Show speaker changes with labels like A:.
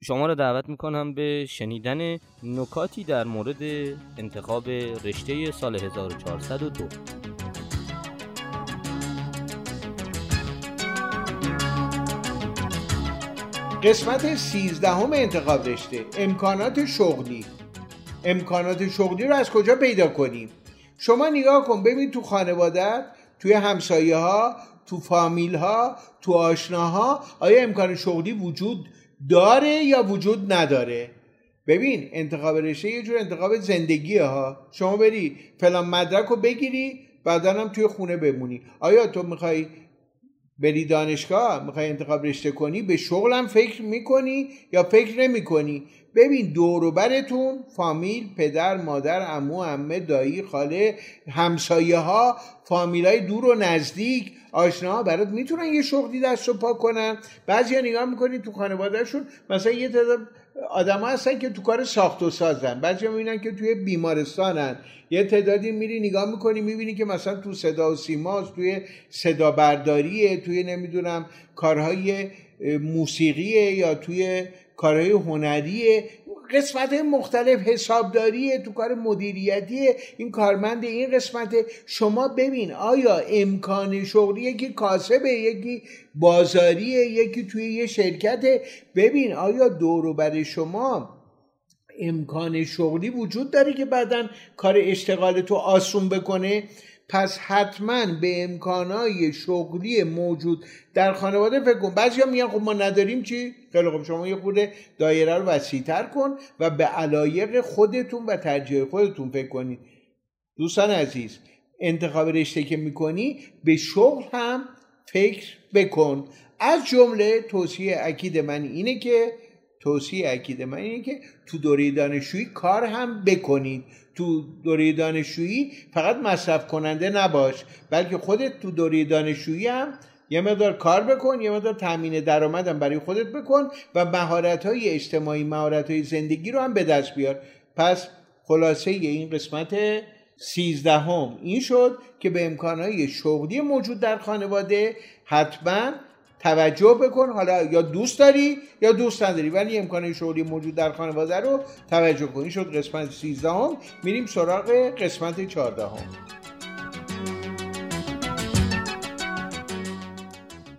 A: شما را دعوت می‌کنم به شنیدن نکاتی در مورد انتخاب رشته سال 1402
B: قسمت سیزدهم انتخاب رشته امکانات شغلی. امکانات شغلی رو از کجا پیدا کنیم؟ شما نگاه کن ببین تو خانوادت توی همسایه ها تو فامیل ها تو آشناها آیا امکان شغلی وجود داره یا وجود نداره؟ ببین انتخاب رشته یه جور انتخاب زندگیه ها. شما بری فلان مدرک رو بگیری بعدا هم توی خونه بمونی. آیا تو می‌خوای بری دانشگاه می‌خوای انتخاب رشته کنی به شغلم فکر می‌کنی یا فکر نمی‌کنی؟ ببین دوروبرتون فامیل پدر مادر امو امه دایی خاله همسایه ها فامیل های دور و نزدیک آشناها برات می‌تونن یه شغلی دست و پا کنن. بعضی ها نگاه می‌کنی تو خانوادهشون مثلا یه تعداد آدم هستن که تو کار ساخت و سازن. بعضی ها می‌بینن که توی بیمارستانن. یه تعدادی میری نگاه می‌کنی می‌بینی که مثلا تو صدا و سیماست توی صدا برداریه توی نمی‌دونم کارهای موسیقیه یا توی کارهای هنریه. قسمت مختلف حسابداریه تو کار مدیریتی این کارمند این قسمت. شما ببین آیا امکان شغلی یکی کاسبه یکی بازاریه یکی توی یه شرکت. ببین آیا دورو بر شما امکان شغلی وجود داره که بعدا کار اشتغال تو آسون بکنه؟ پس حتما به امکانهای شغلی موجود در خانواده فکر کن. بعضیا میگن خب ما نداریم چی؟ خیلی خب شما یه خورده دایره رو وسیعتر کن و به علایق خودتون و ترجیح خودتون فکر کنید دوستان عزیز انتخاب رشته که می‌کنی به شغل هم فکر بکن. از جمله توصیه اکید من اینه که توصیه اکید من اینه که تو دوره دانشجویی کار هم بکنید. تو دوره دانشجویی فقط مصرف کننده نباش بلکه خودت تو دوره دانشجویی هم یه مقدار کار بکن یه مقدار تامین درآمدم برای خودت بکن و مهارت های اجتماعی مهارت های زندگی رو هم به دست بیار. پس خلاصه این قسمت سیزدهم این شد که به امکانهای شغلی موجود در خانواده حتما توجه بکن. حالا یا دوست داری یا دوست نداری. ولی امکان شغلی موجود در خانواده رو توجه کن. این شد قسمت 13 هم میریم سراغ قسمت 14 هم.